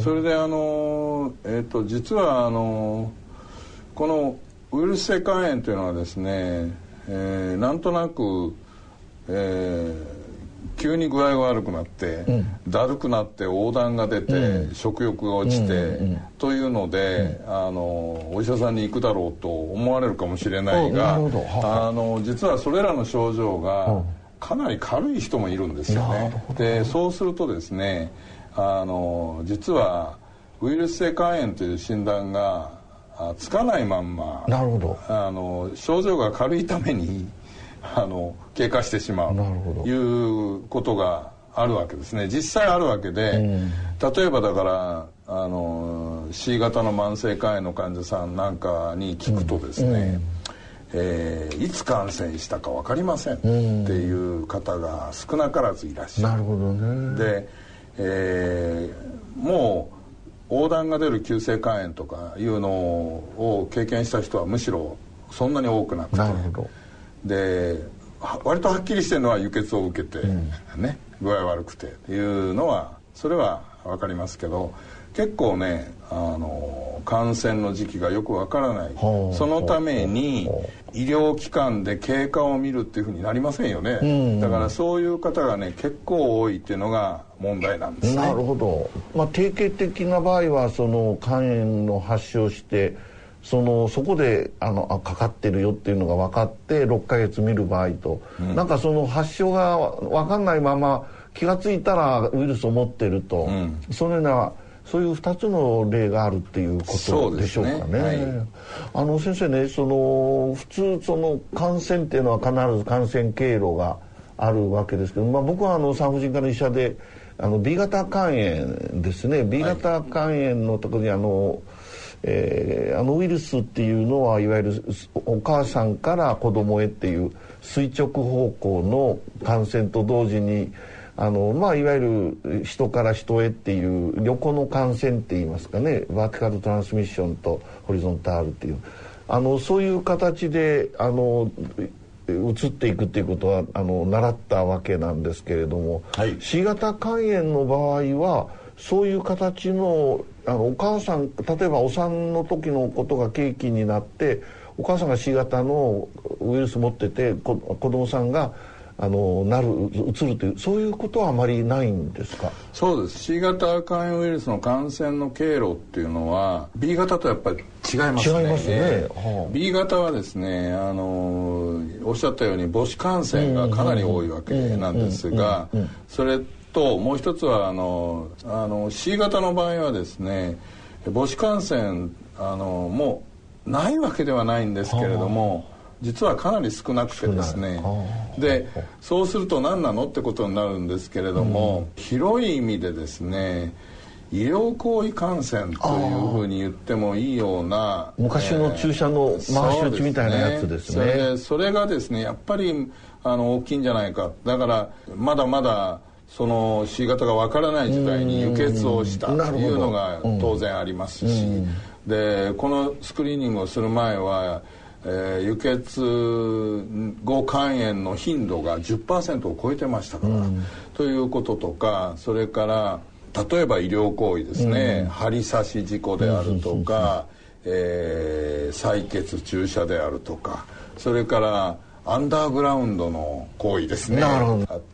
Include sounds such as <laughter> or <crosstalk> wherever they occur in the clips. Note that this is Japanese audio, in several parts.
それであの、えーと、実はあのこのウイルス性肝炎というのはですね、えー、なんとなく、えー、急に具合が悪くなって、うん、だるくなって横断が出て、うん、食欲が落ちて、うんうん、というので、あのお医者さんに行くだろうと思われるかもしれないがあの実はそれらの症状がかなり軽い人もいるんですよね。でそうするとですねあの実はウイルス性肝炎という診断がつかないまんまなるほど。あの症状が軽いためにあの経過してしまう。ということがあるわけですね。実際あるわけで、うん、例えばだからあの C 型の慢性肝炎の患者さんなんかに聞くとですね、うん。うんえー、いつ感染したか分かりませんっていう方が少なからずいらっしゃる。なるほどね。でえー、もう横断が出る急性肝炎とかいうのを経験した人はむしろそんなに多くなくて。で割とはっきりしてるのは輸血を受けて、うん、ね具合悪くてっていうのはそれは分かりますけど結構ねあの感染の時期がよくわからない。そのために医療機関で経過を見るっていうふうになりませんよね、うん、だからそういう方がね結構多いっていうのが問題なんですね。なるほど、まあ、定型的な場合はその肝炎の発症してそのそこであのあかかってるよっていうのが分かって6ヶ月見る場合と、うん、なんかその発症が分かんないまま気が付いたらウイルスを持ってると、うん、そのようなそういう2つの例があるっていうことでしょうかね。ね。はい、あの先生ねその普通その感染っていうのは必ず感染経路があるわけですけど、まあ、僕はあの産婦人科の医者であの B 型肝炎ですね。B 型肝炎のところにあの、えー、あのウイルスっていうのはいわゆるお母さんから子供へっていう垂直方向の感染と同時にあのまあいわゆる人から人へっていう横の感染って言いますかね。バーティカルトランスミッションとホリゾンタールっていう。あのそういう形であの移っていくっていうことはあの習ったわけなんですけれども、はい、C 型肝炎の場合はそういう形のあのお母さん例えばお産の時のことが契機になってお母さんが C 型のウイルス持ってて子供さんがあのなるうつるというそういうことはあまりないんですか？そうです。C 型肝炎ウイルスの感染の経路っていうのは B 型とやっぱり違いますね。違いますね、はあ、B 型はですねあのおっしゃったように母子感染がかなり多いわけなんですがそれともう一つはあのあの C 型の場合はですね母子感染あのもうないわけではないんですけれども、はあ実はかなり少なくてですね。でそうすると何なのってことになるんですけれども、うん、広い意味でですね医療行為感染というふうに言ってもいいような昔の注射の回し打ちみたいなやつですね、ね、それがですねやっぱりあの大きいんじゃないか。だからまだまだその C 型がわからない時代に輸血をしたというのが当然ありますし、でこのスクリーニングをする前はえー、輸血後肝炎の頻度が10%を超えてましたから、うん、ということとかそれから例えば医療行為ですね、うん、針刺し事故であるとか、えー、採血注射であるとか。それからアンダーグラウンドの行為ですね。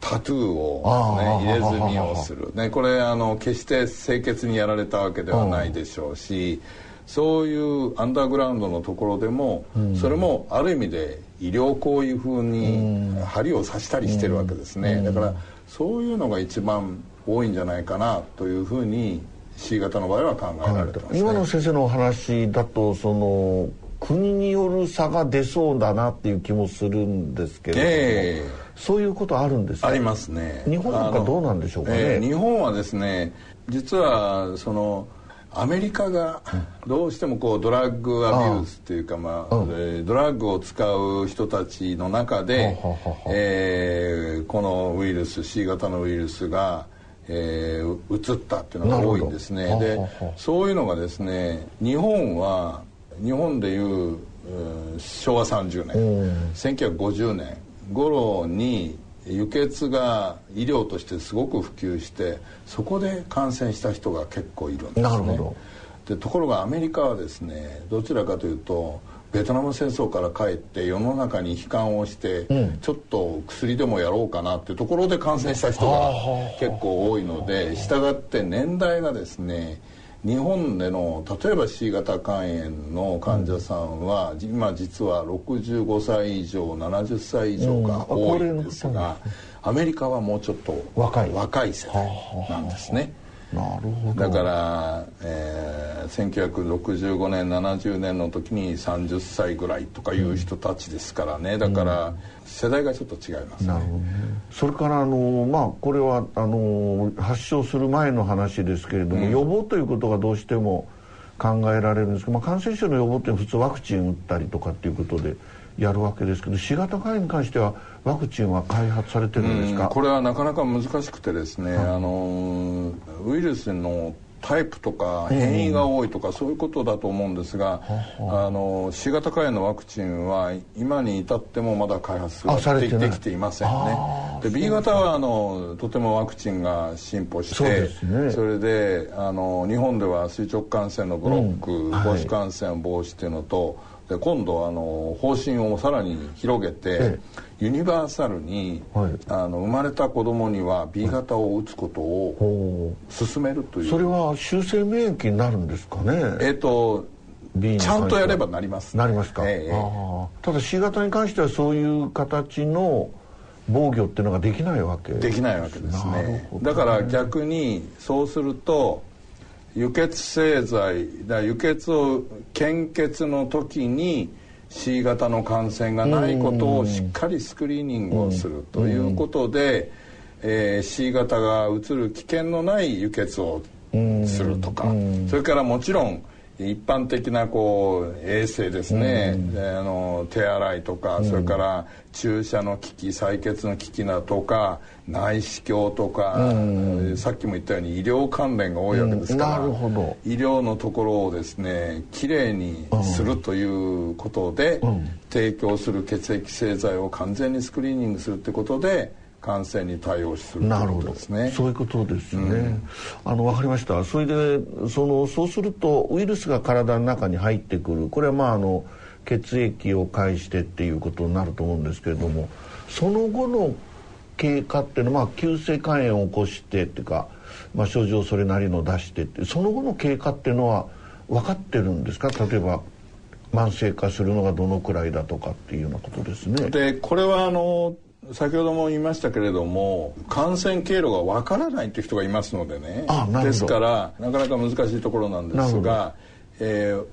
タトゥーを、ね、入れ墨をする、ね、これあの決して清潔にやられたわけではないでしょうし、そういうアンダーグラウンドのところでも、うん、それもある意味で医療行為風に針を刺したりしてるわけですね、うん、だからそういうのが一番多いんじゃないかなというふうに C 型の場合は考えられてます、ね、今の先生のお話だとその国による差が出そうだなっていう気もするんですけれども、えー、そういうことあるんですかありますね。日本なんかどうなんでしょうかね、えー、日本はですね実はそのアメリカがどうしてもこうドラッグアビュースっていうか、まあ、ドラッグを使う人たちの中で、えー、このウイルス C 型のウイルスが、えー、移ったっていうのが多いんですね。でそういうのがですね日本は日本でいう、昭和30年1950年頃に輸血が医療としてすごく普及してそこで感染した人が結構いるんですね。なるほどでところがアメリカはですねどちらかというとベトナム戦争から帰って世の中に悲観をして、うん、ちょっと薬でもやろうかなっていうところで感染した人が結構多いので従って年代がですね日本での例えば C 型肝炎の患者さんは、うん、今実は65歳以上70歳以上が多いんですが、アメリカはもうちょっと若い。若い世代なんですね。なるほど。だから、えー、1965年70年の時に30歳ぐらいとかいう人たちですからね、だから世代がちょっと違いますね。それからあのまあこれはあの発症する前の話ですけれども、うん、予防ということがどうしても考えられるんですけど、まあ、感染症の予防って普通ワクチン打ったりとかっていうことでやるわけですけど C 型肝炎に関してはワクチンは開発されてるんですか？これはなかなか難しくてですね、はい、あのウイルスのタイプとか変異が多いとかそういうことだと思うんですが、あの C 型肝炎のワクチンは今に至ってもまだ開発がでできていませんね。で B 型はあのとてもワクチンが進歩してそ,、ね、それであの日本では垂直感染のブロック、母子感染防止っていうのとで今度あの方針をさらに広げて、ええ、ユニバーサルに、はい、あの生まれた子供には B 型を打つことを進めるという、それは修正免疫になるんですかね？えっ、ー、とちゃんとやればなります、ね、なりますか、ええ、ただ C 型に関してはそういう形の防御っていうのができないわけできないわけですね、ね、だから逆にそうすると輸血製剤だ輸血を献血の時に C 型の感染がないことをしっかりスクリーニングをするということで、えー、C 型がうつる危険のない輸血をするとか。それからもちろん一般的なこう衛生ですね、うん、あの手洗いとか、うん、それから注射の機器採血の機器だとか内視鏡とか、うん、さっきも言ったように医療関連が多いわけですから、医療のところをですねきれいにするということで、提供する血液製剤を完全にスクリーニングするってことで感染に対応するなるほどですね。そういうことですね、うん、あの分かりました。それでそのそうするとウイルスが体の中に入ってくる。これはまああの血液を介してっていうことになると思うんですけれども、うん、その後の経過っていうのは、まあ、急性肝炎を起こしてっていうか、まあ、症状それなりの出してってその後の経過っていうのは分かってるんですか？例えば慢性化するのがどのくらいだとかっていうようなことですね。でこれはあの先ほども言いましたけれども感染経路がわからないという人がいますのでね。ですからなかなか難しいところなんですが、えー、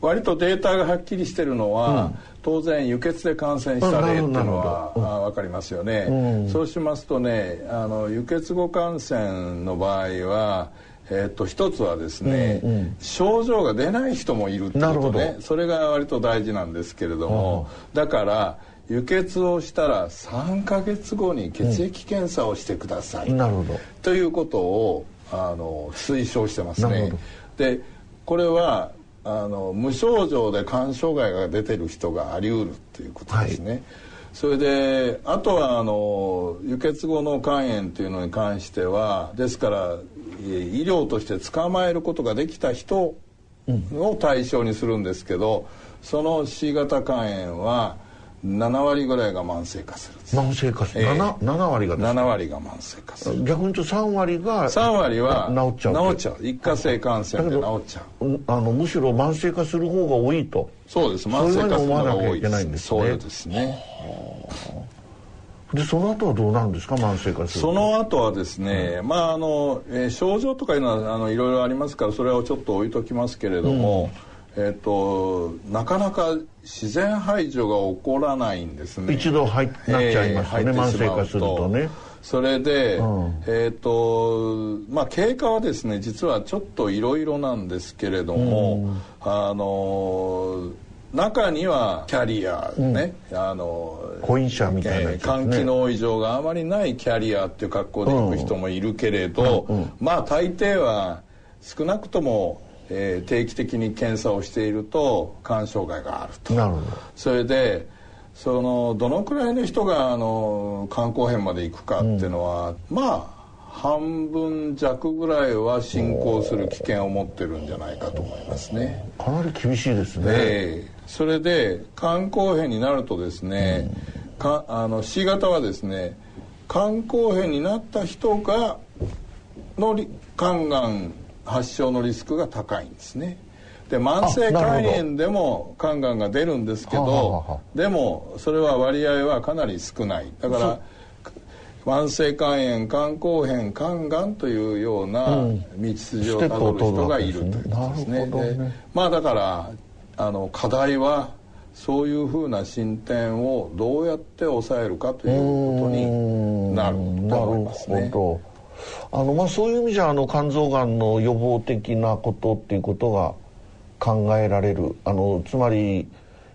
割とデータがはっきりしてるのは、うん、当然輸血で感染した例っていうのは、うん、分かりますよね、うん、そうしますとねあの輸血後感染の場合はえー、と一つはですね、うんうん、症状が出ない人もいるってことね。それが割と大事なんですけれども、だから輸血をしたら3か月後に血液検査をしてください、うん、なるほど。ということをあの推奨してますね。でこれはあの無症状で肝障害が出てる人があり得るということですね。はい、それであとはあの輸血後の肝炎というのに関してはですから医療として捕まえることができた人を対象にするんですけど、その C 型肝炎は7割ぐらいが慢性化する慢性化する、えー、7, 7割がです7割が慢性化する。逆に言うと3割が3割は治っちゃう。治っちゃう。一過性感染で治っちゃう。あのむしろ慢性化する方が多いと。そうです。慢性化する方が多いです、そうですね。でその後はどうなるんですか？慢性化するその後はですね、うん、まああの、えー、症状とかいうのはあのいろいろありますからそれをちょっと置いときますけれども、うんえっと、なかなか自然排除が起こらないんですね。一度入なっちゃいますね、えー、慢性化するとね。それで、うん、えっ、とまあ経過はですね実はちょっといろいろなんですけれども、うん、あの中にはキャリアね、うん、あの婚姻者みたいな、ね、肝機能異常があまりないキャリアっていう格好で行く人もいるけれど、まあ大抵は少なくともえー、定期的に検査をしていると肝障害があると。なるほど。それでそのどのくらいの人があの肝硬変まで行くかっていうのは、うん、まあ半分弱ぐらいは進行する危険を持ってるんじゃないかと思いますね。かなり厳しいですね。えー、それで肝硬変になるとですね、うん、かあの C 型はですね肝硬変になった人がの肝がん発症のリスクが高いんですね。で慢性肝炎でも肝がんが出るんですけどでもそれは割合はかなり少ない。だから慢性肝炎肝硬変肝がんというような道筋をたどる人がいるということですね。ね。まあだからあの課題はそういうふうな進展をどうやって抑えるかということになると思いますね。あのまあ、そういう意味じゃあの肝臓がんの予防的なことっていうことが考えられる。あのつまり、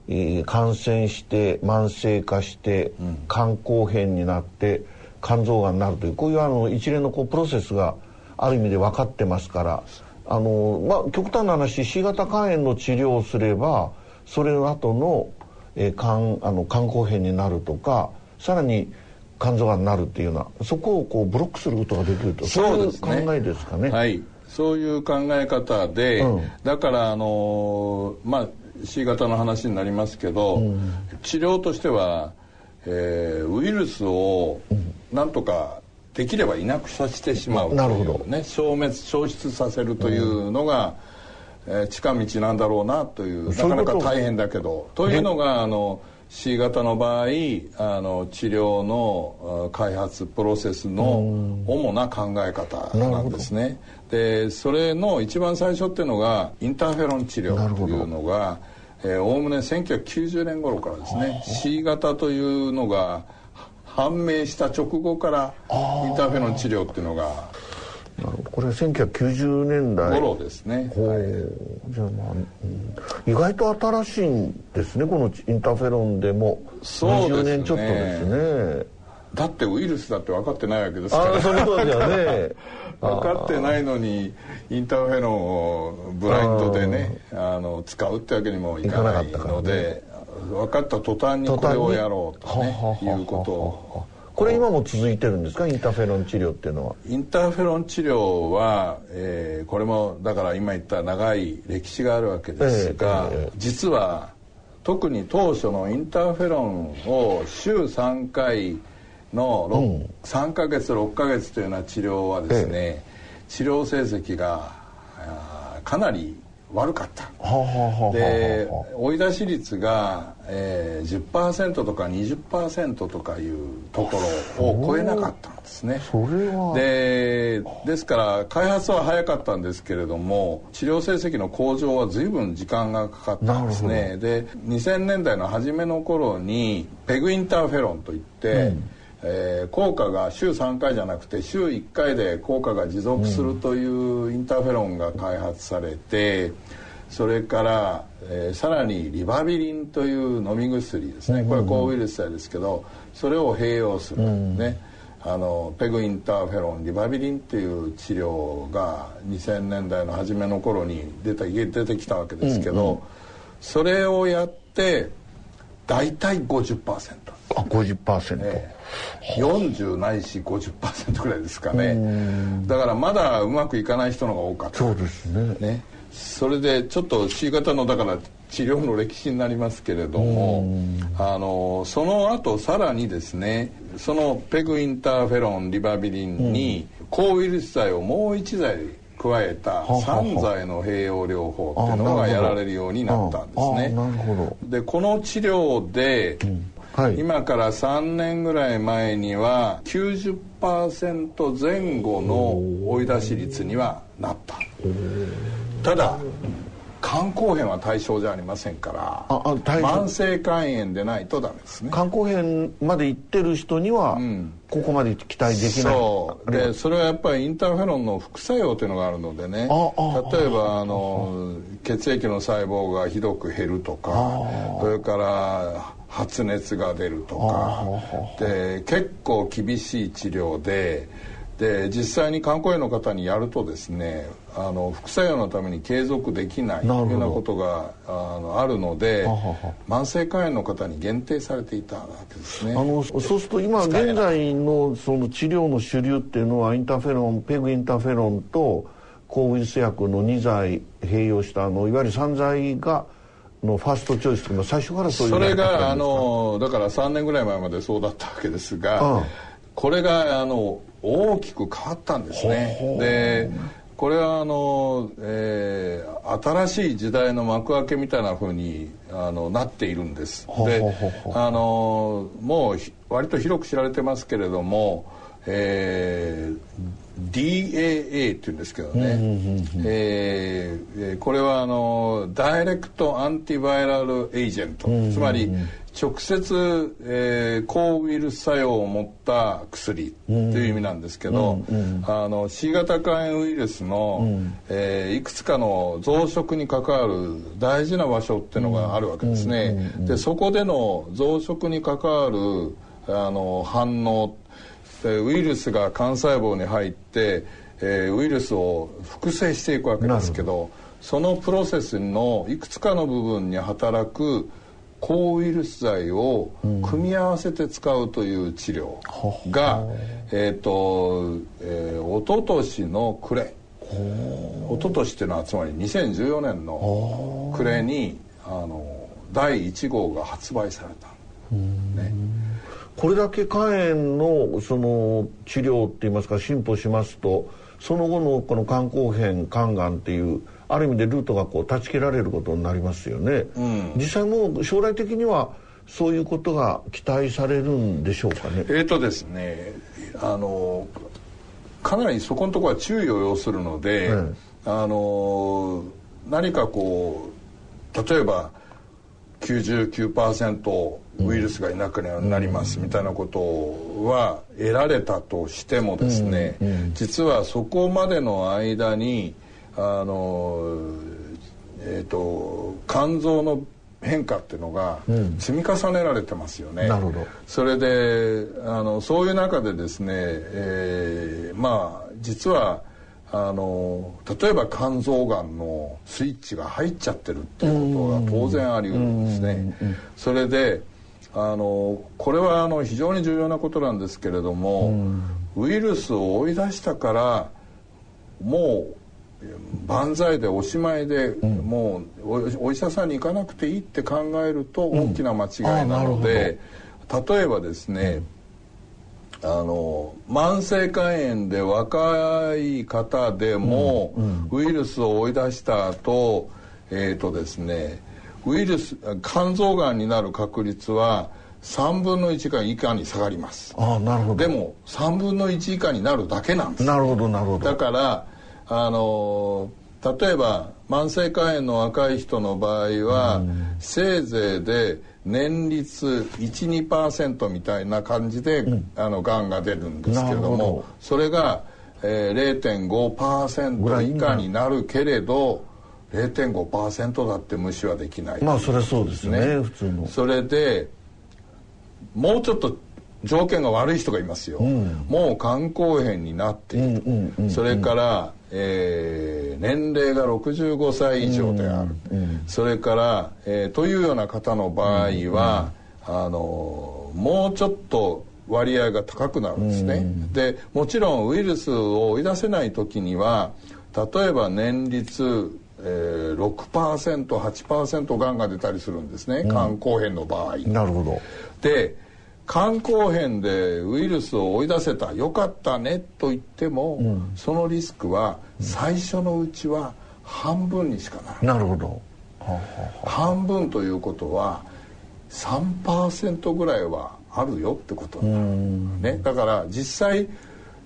えー、感染して慢性化して肝硬変になって肝臓がんになるというこういうあの一連のこうプロセスがある意味で分かってますから。あの、まあ、極端な話 C 型肝炎の治療をすればそれの後の、えー、肝あの肝硬変になるとかさらに肝臓がんになるっていうようなそこをこうブロックすることができるとそういう考えですかね。はい。そういう考え方で、うん、だからあのまあ C 型の話になりますけど、うん、治療としては、えー、ウイルスをなんとかできればいなくさせてしまううね消滅消失させるというのが、うん、えー、近道なんだろうなというなかなか大変だけど。というのがあの C 型の場合あの治療の開発プロセスの主な考え方なんですね。でそれの一番最初っていうのがインターフェロン治療というのがおおむね1990年頃からですね。C 型というのが判明した直後からインターフェロン治療っていうのがこれ1990年代。頃ですね、はい、じゃあまあ、うん、意外と新しいんですねこのインターフェロンでも。そうです、ね、20年ちょっとですね。だってウイルスだって分かってないわけですから。そういうことですよね。<laughs> 分かってないのにインターフェロンをブラインドでねあの使うってわけにもいかないので、分かった途端にこれをやろうとねいうことをこれ今も続いてるんですか？インターフェロン治療っていうのは。インターフェロン治療は、えー、これもだから今言った長い歴史があるわけですが、えーえー、実は特に当初のインターフェロンを週3回の、うん、3ヶ月6ヶ月というような治療はですね、えー、治療成績がかなり悪かった。で追い出し率が、えー、10%とか20%とかいうところを超えなかったんですね。でですから開発は早かったんですけれども治療成績の向上は随分時間がかかったんですね。で2000年代の初めの頃にペグインターフェロンといって、うんえー、効果が週3回じゃなくて週1回で効果が持続するというインターフェロンが開発されてそれから、えー、さらにリバビリンという飲み薬ですね。これは抗ウイルス剤ですけどそれを併用する。ね。あのペグインターフェロンリバビリンっていう治療が2000年代の初めの頃に出た出てきたわけですけど、それをやって大体50%。あ50%、え。ー、40ないし50%ぐらいですかね。だからまだうまくいかない人の方が多かった。そうですね。ね。それでちょっと C 型のだから治療の歴史になりますけれどもあのその後さらにですねそのペグインターフェロンリバビリンに抗ウイルス剤をもう一剤加えた3剤の併用療法っていうのがやられるようになったんですね。でこの治療で、うんはい、今から3年ぐらい前には90%前後の追い出し率にはなった。ただ肝硬変は対象じゃありませんからああ慢性肝炎でないとダメですね。肝硬変まで行ってる人には、ここまで期待できない。そう。でそれはやっぱりインターフェロンの副作用というのがあるのでね。例えばあの血液の細胞がひどく減るとかそれから発熱が出るとか。で結構厳しい治療でで実際に肝硬変の方にやるとですねあの副作用のために継続できないというようなことがあのあるので慢性肝炎の方に限定されていたわけですね。あのそうすると今現在のその治療の主流っていうのはインターフェロンペグインターフェロンと抗ウイルス薬の2剤併用したあのいわゆる3剤がのファーストチョイスというのは最初からそういうそれがあのだから3年ぐらい前までそうだったわけですが、これがあの大きく変わったんですね。でこれはあの、えー、新しい時代の幕開けみたいなふうにあのなっているんです。であのもう割と広く知られてますけれども、えー、DAA っていうんですけどね、えー、これはあのダイレクトアンティバイラルエージェント、つまり直接、えー、抗ウイルス作用を持った薬という意味なんですけど、あの C 型肝炎ウイルスの、うん、えー、いくつかの増殖に関わる大事な場所っていうのがあるわけですね。でそこでの増殖に関わるあの反応ウイルスが幹細胞に入って、えー、ウイルスを複製していくわけですけどそのプロセスのいくつかの部分に働く抗ウイルス剤を組み合わせて使うという治療が、う。ん、えっ、ー、と、えー、一昨年の暮れ。一昨年っていうのはつまり2014年の暮れにあの第1号が発売された、ね、これだけ肝炎のその治療っていいますか進歩しますとその後のこの肝硬変肝がんっていうある意味でルートがこう断ち切られることになりますよね、うん、実際もう将来的にはそういうことが期待されるんでしょうかね。えっ、ー、とですねあのかなりそこのところは注意を要するので、うん、あの何かこう例えば99%ウイルスがいなくなりますみたいなことは得られたとしてもですね、実はそこまでの間にあのえっ、ー、と肝臓の変化っていうのが積み重ねられてますよね。うん、なるほど。それであのそういう中でですね、えー、まあ実はあの例えば肝臓がんのスイッチが入っちゃってるっていうことが当然あり得るんですね。それであのこれはあの非常に重要なことなんですけれども、ウイルスを追い出したからもう万歳でおしまいで、うん、もうお医者さんに行かなくていいって考えると大きな間違いなので、うん、例えばですね、あの慢性肝炎で若い方でも、ウイルスを追い出した後えっ、ー、とですねウイルス肝臓がんになる確率は3分の1か以下に下がります。あなるほど。でも3分の1以下になるだけなんです。なるほどなるほど。だからあの例えば慢性肝炎の若い人の場合は、うん、せいぜいで年率12%みたいな感じで、うん、あのがんが出るんですけれどもそれが、えー、0.5%以下になるけれど0.5%だって無視はできない、まあそれそうですね普通の。それでもうちょっと条件が悪い人がいますよ、うん、もう肝硬変になっている、うんうん、それから、えー、年齢が65歳以上である、それから、えー、というような方の場合は、あのもうちょっと割合が高くなるんですね、でもちろんウイルスを追い出せない時には例えば年率えー、6%8% がんが出たりするんですね、肝硬変の場合。なるほどで肝硬変でウイルスを追い出せたよかったねと言っても、うん、そのリスクは最初のうちは半分にしかならない。なるほど。半分ということは3%ぐらいはあるよってことになる、ね、だから実際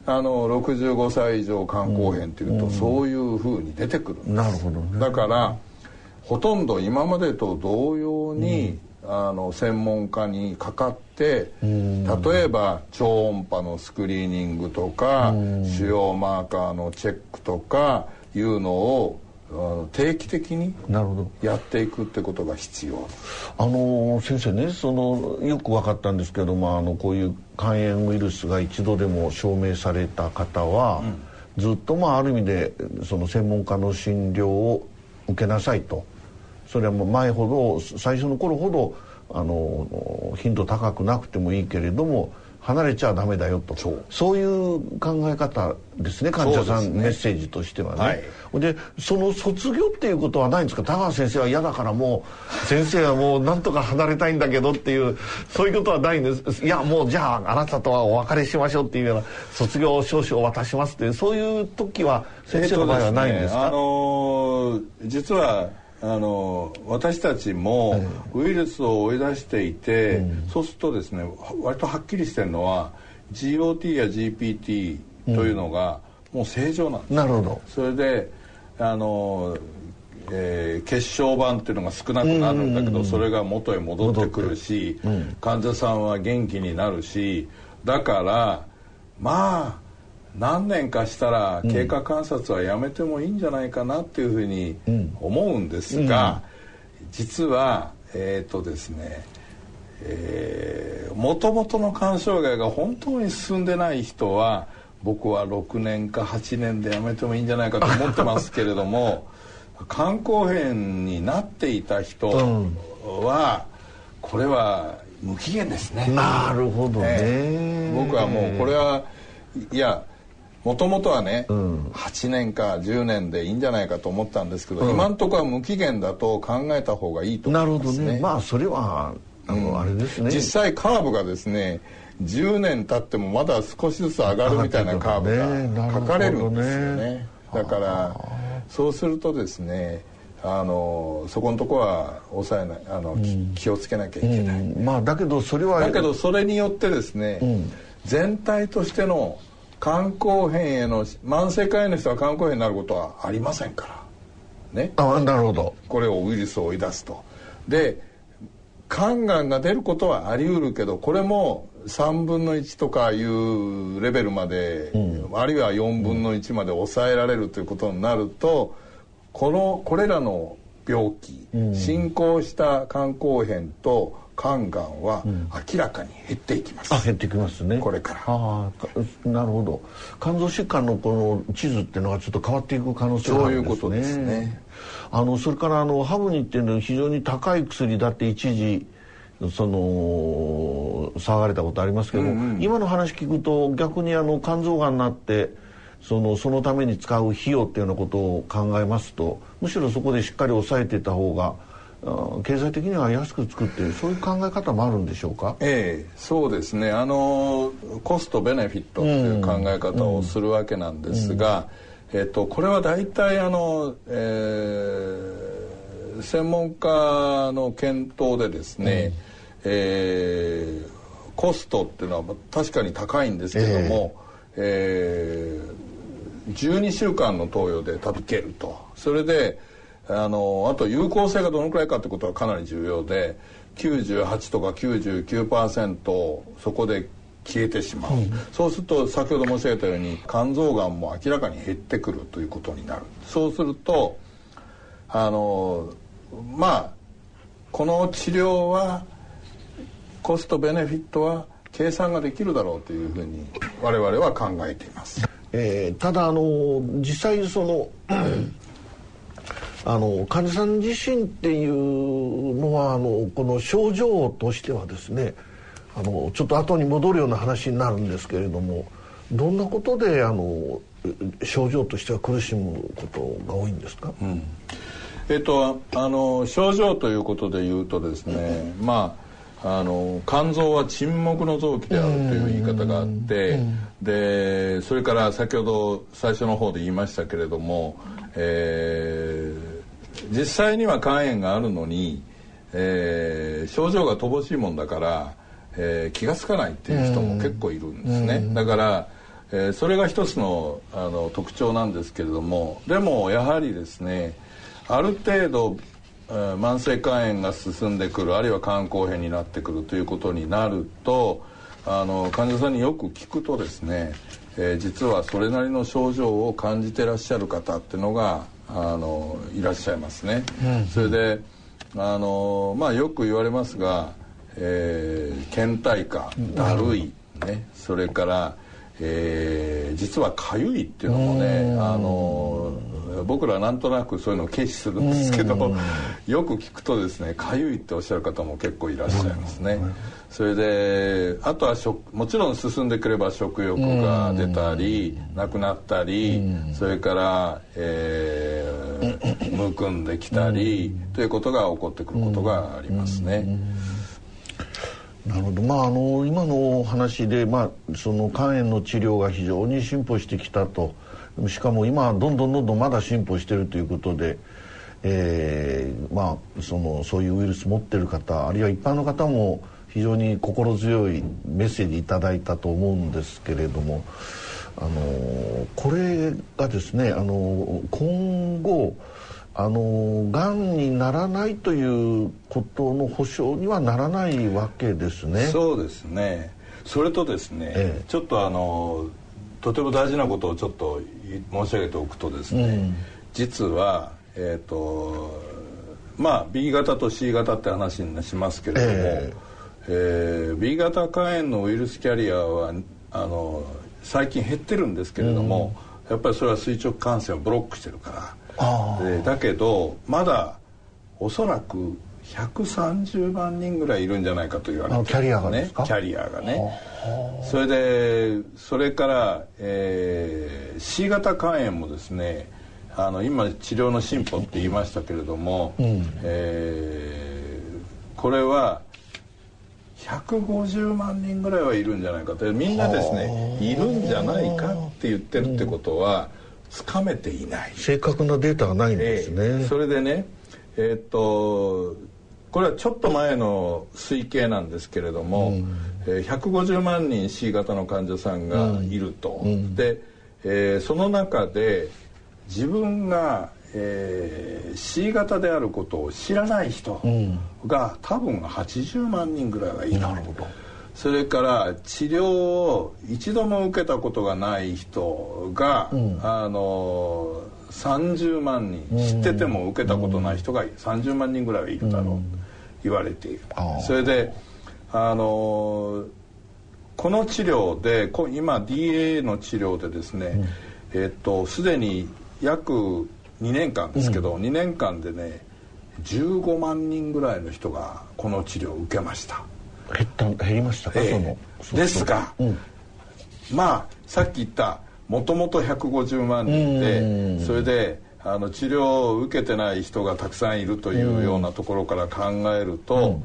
あの65歳以上肝硬変っていうと、そういうふうに出てくるんです。なるほど、ね、だからほとんど今までと同様に、あの専門家にかかって例えば超音波のスクリーニングとか腫瘍マーカーのチェックとかいうのを定期的にやっていくってことが必要。あの先生ねそのよく分かったんですけどもあのこういう肝炎ウイルスが一度でも証明された方は、うん、ずっとまあある意味でその専門家の診療を受けなさいと。それはもう前ほど最初の頃ほどあの頻度高くなくてもいいけれども離れちゃダメだよと。そう。いう考え方ですね患者さん、ね、メッセージとしてはね。はい、でその卒業っていうことはないんですか？田川先生は嫌だからもう <laughs> 先生はもうなんとか離れたいんだけどっていうそういうことはないんです。いやもうじゃああなたとはお別れしましょうっていうような卒業証書を渡しますっていうそういう時は先生の場合はないんですか、えーね、あのー、実はあの私たちもウイルスを追い出していて、うん、そうするとですね割とはっきりしてるのは GOT や GPT というのがもう正常なんです、うん、なるほど。それであの、えー、血小板っていうのが少なくなるんだけど、それが元へ戻ってくるし、うん、患者さんは元気になるしだからまあ何年かしたら経過観察はやめてもいいんじゃないかなっていうふうに思うんですが、実はえっ、ー、とですねもともとの肝障害が本当に進んでない人は僕は6年か8年でやめてもいいんじゃないかと思ってますけれども肝硬変になっていた人は、これは無期限ですね。なるほどね、えー、僕はもうこれはいやもともとはね、うん、8年か10年でいいんじゃないかと思ったんですけど、うん、今んとこは無期限だと考えた方がいいと思いますね。なるほどね。まあそれはあの、うん、あれですね。実際カーブがですね、10年経ってもまだ少しずつ上がるみたいなカーブが書かれるんですよね。ねだからそうするとですね。あのそこのとこは抑えないあの、うん、気をつけなきゃいけない、まあだけどそれはだけどそれによってですね、全体としての肝硬変への慢性肝炎の人は肝硬変になることはありませんから。ね。あなるほど。これをウイルスを追い出すと。で肝がんが出ることはあり得るけどこれも3分の1とかいうレベルまで、うん、あるいは4分の1まで抑えられるということになるとこのこれらの病気、うん、進行した肝硬変と肝がんは明らかに減っていきます、うん、あ減ってきますね。これから。ああなるほど。肝臓疾患のこの地図っていうのがちょっと変わっていく可能性があるんですね。そういうことですね。あのそれからあのハブニっていうのは非常に高い薬だって一時その騒がれたことありますけども、うんうん、今の話聞くと逆にあの肝臓がんになってそのそのために使う費用っていうようなことを考えますとむしろそこでしっかり抑えていた方が経済的には安く作っているそういう考え方もあるんでしょうか？ええそうですね。あのコストベネフィットという考え方をするわけなんですが、うん。うん、えっと、これは大体あの、えー、専門家の検討でですね、うん、えー、コストっていうのは確かに高いんですけども、えー、えー、12週間の投与で食べけると。それであのあと有効性がどのくらいかってことはかなり重要で98とか99%そこで消えてしまう、うん、そうすると先ほど申し上げたように肝臓がんも明らかに減ってくるということになる。そうするとあのまあこの治療はコストベネフィットは計算ができるだろうというふうに我々は考えています。えー、ただあの実際そのあの患者さん自身っていうのはあのこの症状としてはですねあのちょっと後に戻るような話になるんですけれどもどんなことであの症状としては苦しむことが多いんですか、うん、えっとあの症状ということで言うとですね、まああの肝臓は沈黙の臓器であるという言い方があって、でそれから先ほど最初の方で言いましたけれども、えー、実際には肝炎があるのに、えー、症状が乏しいもんだから、えー、気が付かないっていう人も結構いるんですね、うん、だから、えー、それが一つのあの特徴なんですけれどもでもやはりですねある程度、えー、慢性肝炎が進んでくるあるいは肝硬変になってくるということになるとあの患者さんによく聞くとですね、えー、実はそれなりの症状を感じてらっしゃる方っていうのがあのいらっしゃいますね、それであのまあよく言われますが、えー、倦怠感だるい、ね、それからえー、実はかゆいっていうのもねあの僕らなんとなくそういうのを軽視するんですけどよく聞くとですねかゆいっておっしゃる方も結構いらっしゃいますね。それであとはもちろん進んでくれば食欲が出たりなくなったりそれから、えー、<laughs> むくんできたりということが起こってくることがありますね。なるほど。まああの今の話で、まあ、その肝炎の治療が非常に進歩してきたと。しかも今どんどんどんどんまだ進歩してるということで、えー、まあそのそういうウイルス持ってる方あるいは一般の方も非常に心強いメッセージいただいたと思うんですけれどもあのこれがですねあの今後あのがんにならないということの保証にはならないわけですね。そうですね。それとですね、ええ、ちょっとあのとても大事なことをちょっと申し上げておくとですね、うん、実はえっ、ー、とまあ B 型と C 型って話にしますけれども、ええー、B 型肝炎のウイルスキャリアはあの最近減ってるんですけれども、うん、やっぱりそれは垂直感染をブロックしてるから。でだけどまだおそらく130万人ぐらいいるんじゃないかと言われてる、ね、キャリアがねキャリアがね。それでそれから、えー、C 型肝炎もですねあの今治療の進歩って言いましたけれども、うん、えー、これは150万人ぐらいはいるんじゃないかと。みんなですねいるんじゃないかって言ってるってことは、うんつかめていない。正確なデータがないんですね、えー、それでねえー、っとこれはちょっと前の推計なんですけれども、うん、えー、150万人 C 型の患者さんがいると、うん、で、えー、その中で自分が、えー、C 型であることを知らない人が、多分80万人ぐらいはいる。なるほどそれから治療を一度も受けたことがない人が、うん、あの30万人。知ってても受けたことない人が30万人ぐらいはいるだろうと言われている。それであのこの治療で今 DA の治療でですね、うん、えっとすでに約2年間ですけど、うん、2年間でね15万人ぐらいの人がこの治療を受けました。減った減りましたか、えー、そのですが、うん、まあさっき言ったもともと150万人でそれであの治療を受けてない人がたくさんいるというようなところから考えると、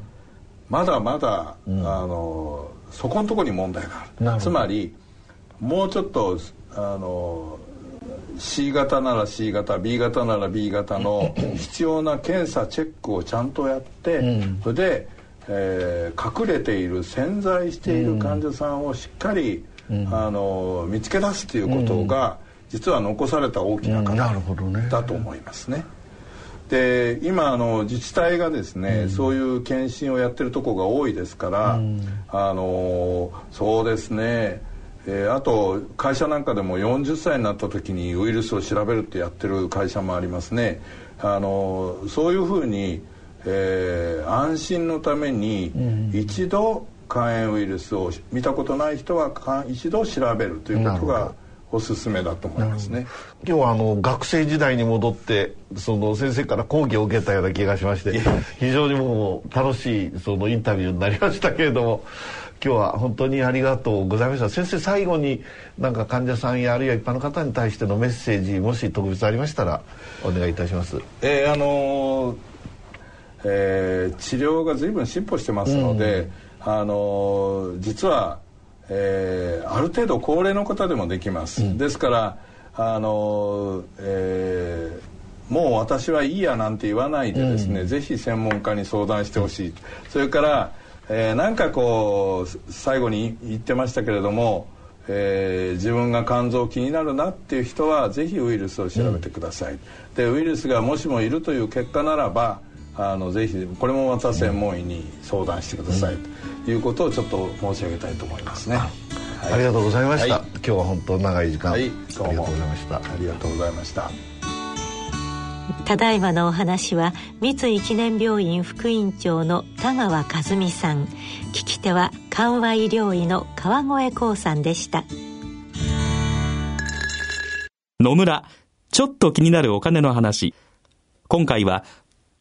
まだまだ、あのそこのところに問題がある。つまりもうちょっとあの C 型なら C 型 B 型なら B 型の必要な検査チェックをちゃんとやって、それでえー、隠れている潜在している患者さんをしっかり、うん、あの見つけ出すということが、実は残された大きな課題だと思いますね。で今あの自治体がですね、うん、そういう検診をやってるとこが多いですから、うん、あのそうですね、えー、あと会社なんかでも40歳になった時にウイルスを調べるってやってる会社もありますね。あのそういうふうにえー、安心のために一度肝炎ウイルスを見たことない人は一度調べるということがおすすめだと思いますね。今日はあの学生時代に戻ってその先生から講義を受けたような気がしまして非常にもう楽しいそのインタビューになりましたけれども今日は本当にありがとうございました。先生最後になんか患者さんやあるいは一般の方に対してのメッセージもし特別ありましたらお願いいたします。えー、あのーえー、治療が随分進歩してますので、うん、あの実は、えー、ある程度高齢の方でもできます、うん、ですからあの、えー、もう私はいいやなんて言わないでですね、うん、ぜひ専門家に相談してほしい。それから、えー、なんかこう最後に言ってましたけれどもえー、自分が肝臓気になるなっていう人はぜひウイルスを調べてください、うん、でウイルスがもしもいるという結果ならばあのぜひこれもまた専門医に相談してください、ということをちょっと申し上げたいと思いますね、はい、ありがとうございました、はい、今日は本当長い時間、はい、ありがとうございました。ありがとうございました。ただいまのお話は三井記念病院副院長の田川和美さん。聞き手は緩和医療医の川越光さんでした。野村ちょっと気になるお金の話。今回は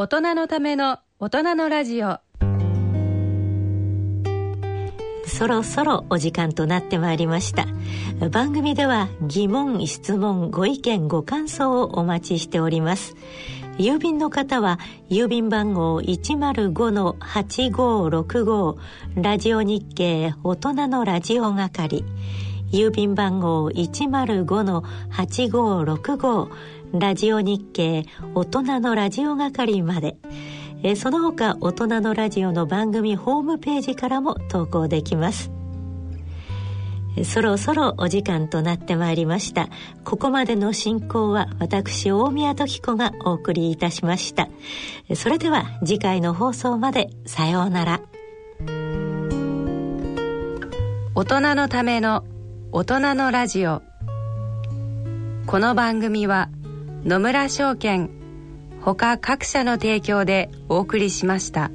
大人のための大人のラジオ。そろそろお時間となってまいりました。番組では疑問質問ご意見ご感想をお待ちしております。郵便の方は郵便番号105-8565ラジオ日経大人のラジオ係。郵便番号105-8565ラジオ日経大人のラジオ係まで。えその他大人のラジオの番組ホームページからも投稿できます。そろそろお時間となってまいりました。ここまでの進行は私大宮時子がお送りいたしました。それでは次回の放送まで。さようなら。大人のための大人のラジオ。この番組は野村証券ほか各社の提供でお送りしました。